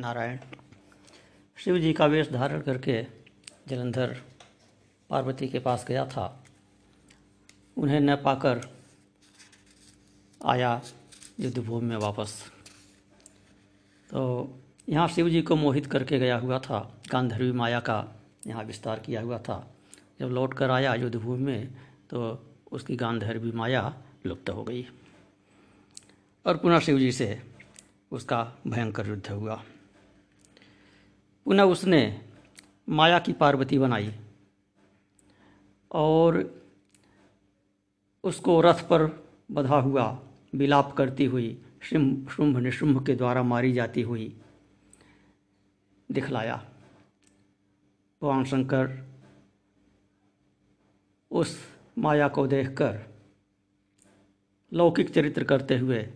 नारायण। शिव जी का वेश धारण करके जलंधर पार्वती के पास गया था। उन्हें न पाकर आया युद्धभूमि में वापस। तो यहाँ शिव जी को मोहित करके गया हुआ था। गांधर्वी माया का यहाँ विस्तार किया हुआ था। जब लौट कर आया युद्धभूमि में तो उसकी गांधर्वी माया लुप्त हो गई। और पुनः शिव जी से उसका भयंकर युद्ध हुआ। पुनः उसने माया की पार्वती बनाई और उसको रथ पर बधा हुआ, विलाप करती हुई शुंभ शुंभ निशुंभ के द्वारा मारी जाती हुई दिखलाया। भगवान शंकर उस माया को देखकर लौकिक चरित्र करते हुए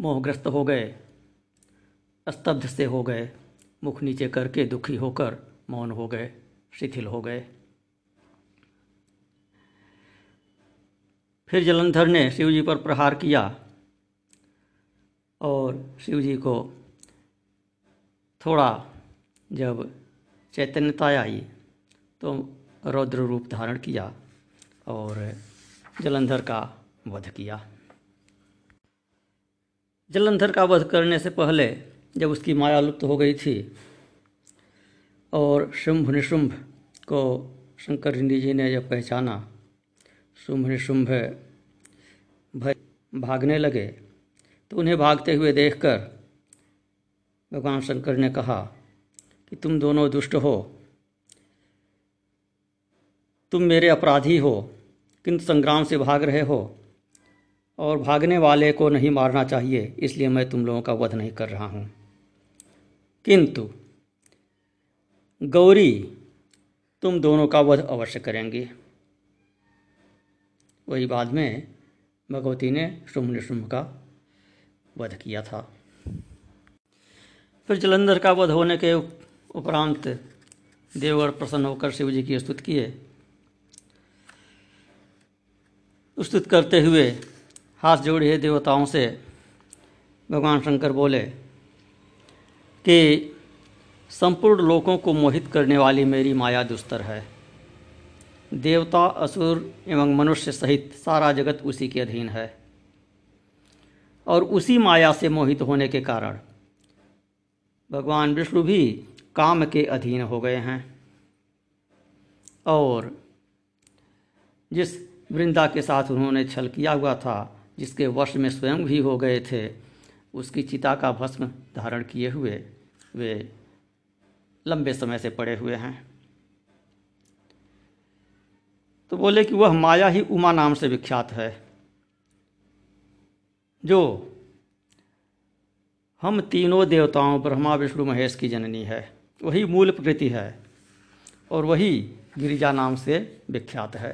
मोहग्रस्त हो गए। स्तब्ध से हो गए, मुख नीचे करके दुखी होकर मौन हो गए, शिथिल हो गए। फिर जलंधर ने शिव जी पर प्रहार किया और शिव जी को थोड़ा जब चैतन्यता आई तो रौद्र रूप धारण किया और जलंधर का वध किया। जलंधर का वध करने से पहले जब उसकी माया लुप्त हो गई थी और शुंभ निशुंभ को शंकर जी ने जब पहचाना, शुंभ निशुंभ भय भागने लगे तो उन्हें भागते हुए देखकर भगवान शंकर ने कहा कि तुम दोनों दुष्ट हो, तुम मेरे अपराधी हो, किंतु संग्राम से भाग रहे हो और भागने वाले को नहीं मारना चाहिए, इसलिए मैं तुम लोगों का वध नहीं कर रहा हूँ। किंतु गौरी, तुम दोनों का वध अवश्य करेंगी। वही बाद में भगवती ने शुंभ निशुंभ का वध किया था। फिर जलंधर का वध होने के उपरांत देवगढ़ प्रसन्न होकर शिव जी की स्तुत किए। स्तुत करते हुए हाथ जोड़े देवताओं से भगवान शंकर बोले कि संपूर्ण लोगों को मोहित करने वाली मेरी माया दुस्तर है। देवता, असुर एवं मनुष्य सहित सारा जगत उसी के अधीन है और उसी माया से मोहित होने के कारण भगवान विष्णु भी काम के अधीन हो गए हैं और जिस वृंदा के साथ उन्होंने छल किया हुआ था, जिसके वश में स्वयं भी हो गए थे, उसकी चिता का भस्म धारण किए हुए वे लंबे समय से पड़े हुए हैं। तो बोले कि वह माया ही उमा नाम से विख्यात है, जो हम तीनों देवताओं ब्रह्मा विष्णु महेश की जननी है। वही मूल प्रकृति है और वही गिरिजा नाम से विख्यात है।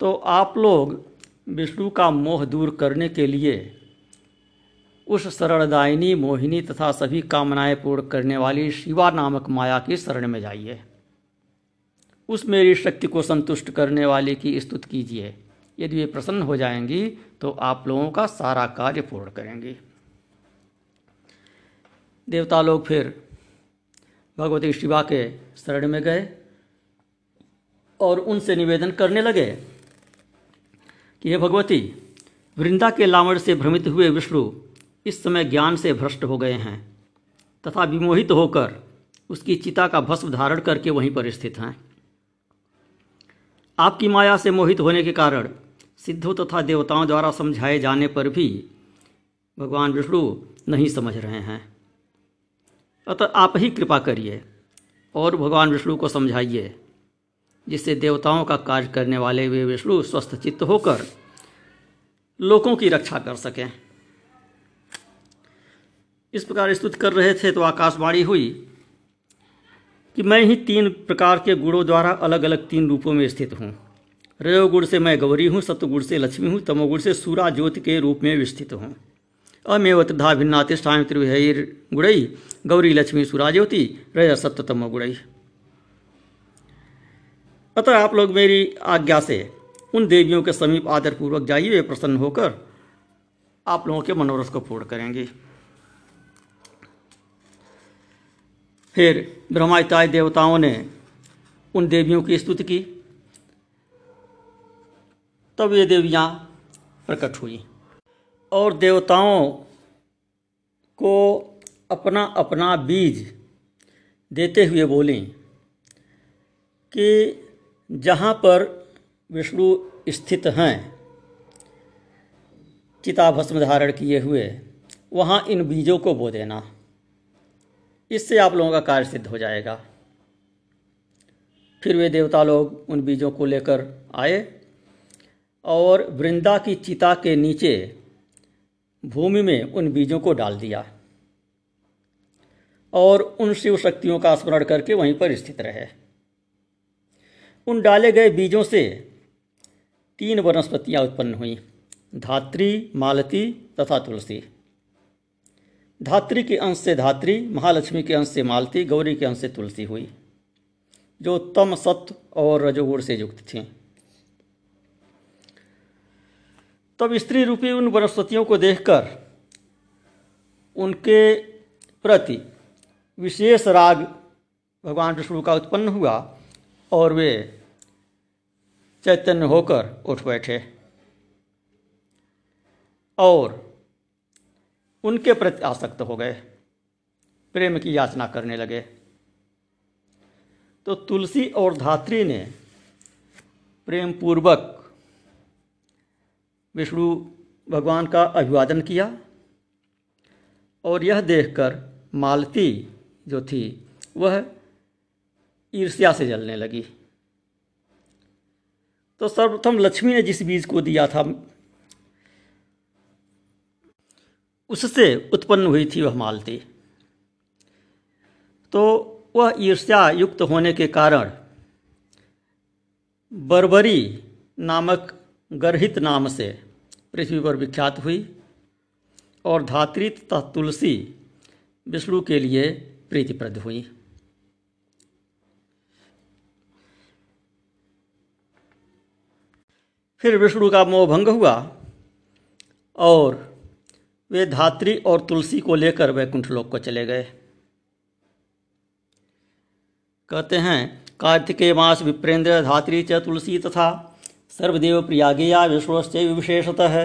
तो आप लोग विष्णु का मोह दूर करने के लिए उस शरणदायिनी, मोहिनी तथा सभी कामनाएँ पूर्ण करने वाली शिवा नामक माया की शरण में जाइए। उस मेरी शक्ति को संतुष्ट करने वाले की स्तुत कीजिए। यदि वे प्रसन्न हो जाएँगी तो आप लोगों का सारा कार्य पूर्ण करेंगी। देवता लोग फिर भगवती शिवा के शरण में गए और उनसे निवेदन करने लगे कि हे भगवती, वृंदा के लावण से भ्रमित हुए विष्णु इस समय ज्ञान से भ्रष्ट हो गए हैं, तथा विमोहित होकर उसकी चिता का भस्म धारण करके वहीं पर स्थित हैं। आपकी माया से मोहित होने के कारण सिद्धों तथा देवताओं द्वारा समझाए जाने पर भी भगवान विष्णु नहीं समझ रहे हैं। अतः आप ही कृपा करिए और भगवान विष्णु को समझाइए, जिससे देवताओं का कार्य करने वाले वे विष्णु स्वस्थ चित्त होकर लोगों की रक्षा कर सकें। इस प्रकार स्तुत कर रहे थे तो आकाशवाणी हुई कि मैं ही तीन प्रकार के गुणों द्वारा अलग अलग तीन रूपों में स्थित हूँ। रजोगुण से मैं गौरी हूँ सत्वगुण से लक्ष्मी हूँ, तमोगुण से सूरा ज्योति के रूप में विस्थित हूँ। अमेव त्रिधा भिन्नातिष्ठान त्रिविहर गुणई गौरी, लक्ष्मी सूरा ज्योति रज सत्य तमो गुणई अतः आप लोग मेरी आज्ञा से उन देवियों के समीप आदरपूर्वक जाइए, प्रसन्न होकर आप लोगों के मनोरथ को पूर्ण करेंगे। फिर ब्रह्मा इत्यादि देवताओं ने उन देवियों की स्तुति की। तब ये देवियाँ प्रकट हुई और देवताओं को अपना अपना बीज देते हुए बोली कि जहाँ पर विष्णु स्थित हैं चिता भस्म धारण किए हुए, वहाँ इन बीजों को बो देना। इससे आप लोगों का कार्य सिद्ध हो जाएगा। फिर वे देवता लोग उन बीजों को लेकर आए और वृंदा की चिता के नीचे भूमि में उन बीजों को डाल दिया और उन शिव शक्तियों का स्मरण करके वहीं पर स्थित रहे। उन डाले गए बीजों से तीन वनस्पतियाँ उत्पन्न हुई, धात्री, मालती तथा तुलसी। धात्री के अंश से धात्री, महालक्ष्मी के अंश से मालती, गौरी के अंश से तुलसी हुई, जो तम सत्व और रजोगुण से युक्त थी। तब स्त्री रूपी उन वनस्पतियों को देखकर उनके प्रति विशेष राग भगवान विष्णु का उत्पन्न हुआ और वे चैतन्य होकर उठ बैठे। और उनके प्रति आसक्त हो गए, प्रेम की याचना करने लगे। तो तुलसी और धात्री ने प्रेम पूर्वक विष्णु भगवान का अभिवादन किया और यह देखकर मालती जो थी, वह ईर्ष्या से जलने लगी। तो सर्वप्रथम लक्ष्मी ने जिस बीज को दिया था उससे उत्पन्न हुई थी वह मालती। तो वह ईर्ष्या युक्त होने के कारण बर्बरी नामक गर्हित नाम से पृथ्वी पर विख्यात हुई और धात्री तथा तुलसी विष्णु के लिए प्रीतिप्रद हुई। फिर विष्णु का मोह भंग हुआ और वे धात्री और तुलसी को लेकर वैकुंठ लोक को चले गए। कहते हैं कार्तिकेय मास विप्रेंद्र धात्री च तुलसी तथा सर्वदेव प्रियागेया विश्वस्य विशेषतः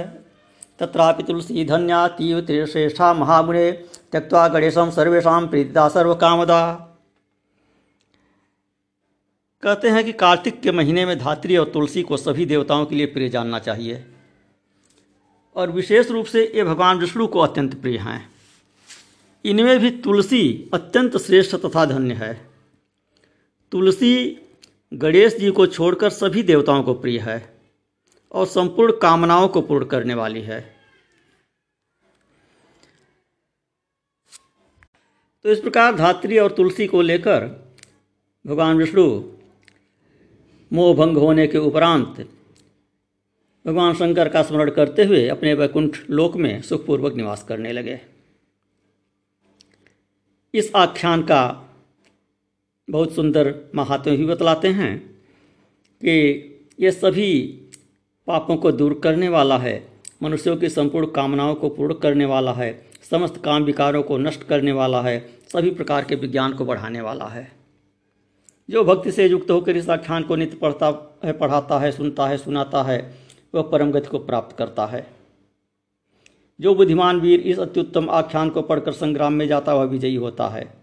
तत्रापि तुलसी धन्या तीव त्रिश्रेष्ठा महामुने त्यक्ता गणेशम सर्वेशा प्रीतिदा सर्वकामदा। कहते हैं कि कार्तिक के महीने में धात्री और तुलसी को सभी देवताओं के लिए प्रिय जानना चाहिए। और विशेष रूप से ये भगवान विष्णु को अत्यंत प्रिय हैं। इनमें भी तुलसी अत्यंत श्रेष्ठ तथा धन्य है। तुलसी गणेश जी को छोड़कर सभी देवताओं को प्रिय है और संपूर्ण कामनाओं को पूर्ण करने वाली है। तो इस प्रकार धात्री और तुलसी को लेकर भगवान विष्णु मोह भंग होने के उपरांत भगवान शंकर का स्मरण करते हुए अपने वैकुंठ लोक में सुखपूर्वक निवास करने लगे। इस आख्यान का बहुत सुंदर महात्मा भी बतलाते हैं कि ये सभी पापों को दूर करने वाला है, मनुष्यों की संपूर्ण कामनाओं को पूर्ण करने वाला है, समस्त काम विकारों को नष्ट करने वाला है, सभी प्रकार के विज्ञान को बढ़ाने वाला है। जो भक्ति से युक्त होकर इस आख्यान को नित्य पढ़ता है, पढ़ाता है, सुनता है, सुनाता है वह परम गति को प्राप्त करता है। जो बुद्धिमान वीर इस अत्युत्तम आख्यान को पढ़कर संग्राम में जाता वह विजयी होता है।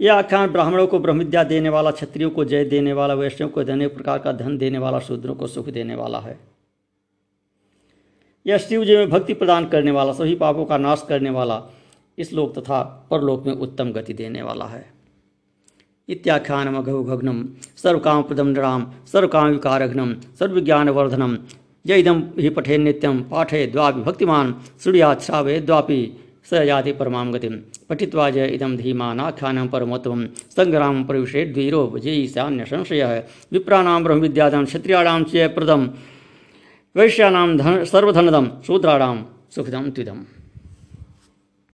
यह आख्यान ब्राह्मणों को ब्रह्मविद्या देने वाला, क्षत्रियों को जय देने वाला, वैष्णव को अनेक प्रकार का धन देने वाला, शूद्रों को सुख देने वाला है। यह शिव जी में भक्ति प्रदान करने वाला, सभी पापों का नाश करने वाला, इस लोक तथा परलोक में उत्तम गति देने वाला है। इत्याख्यानमघौघग्नं सर्वकामप्रदं नृणां सर्वकामविकारघ्नं, सर्वविज्ञानवर्धनं। य इदं हि पठे नित्यं पाठे द्वापि भक्तिमान् श्रुयात् श्रावे द्वापि स याति परमां गतिं पठित्वा ज इदं धीमानाख्यानं परमोत्तमं। सङ्ग्रामं प्रविशेद्वीरो विजयी स्यान्यसंशयः विप्राणां ब्रह्मविद्यादं क्षत्रियाणां च प्रदं वैश्यानां धन सर्वधनदं, शूद्राणां सुखदं त्विदम्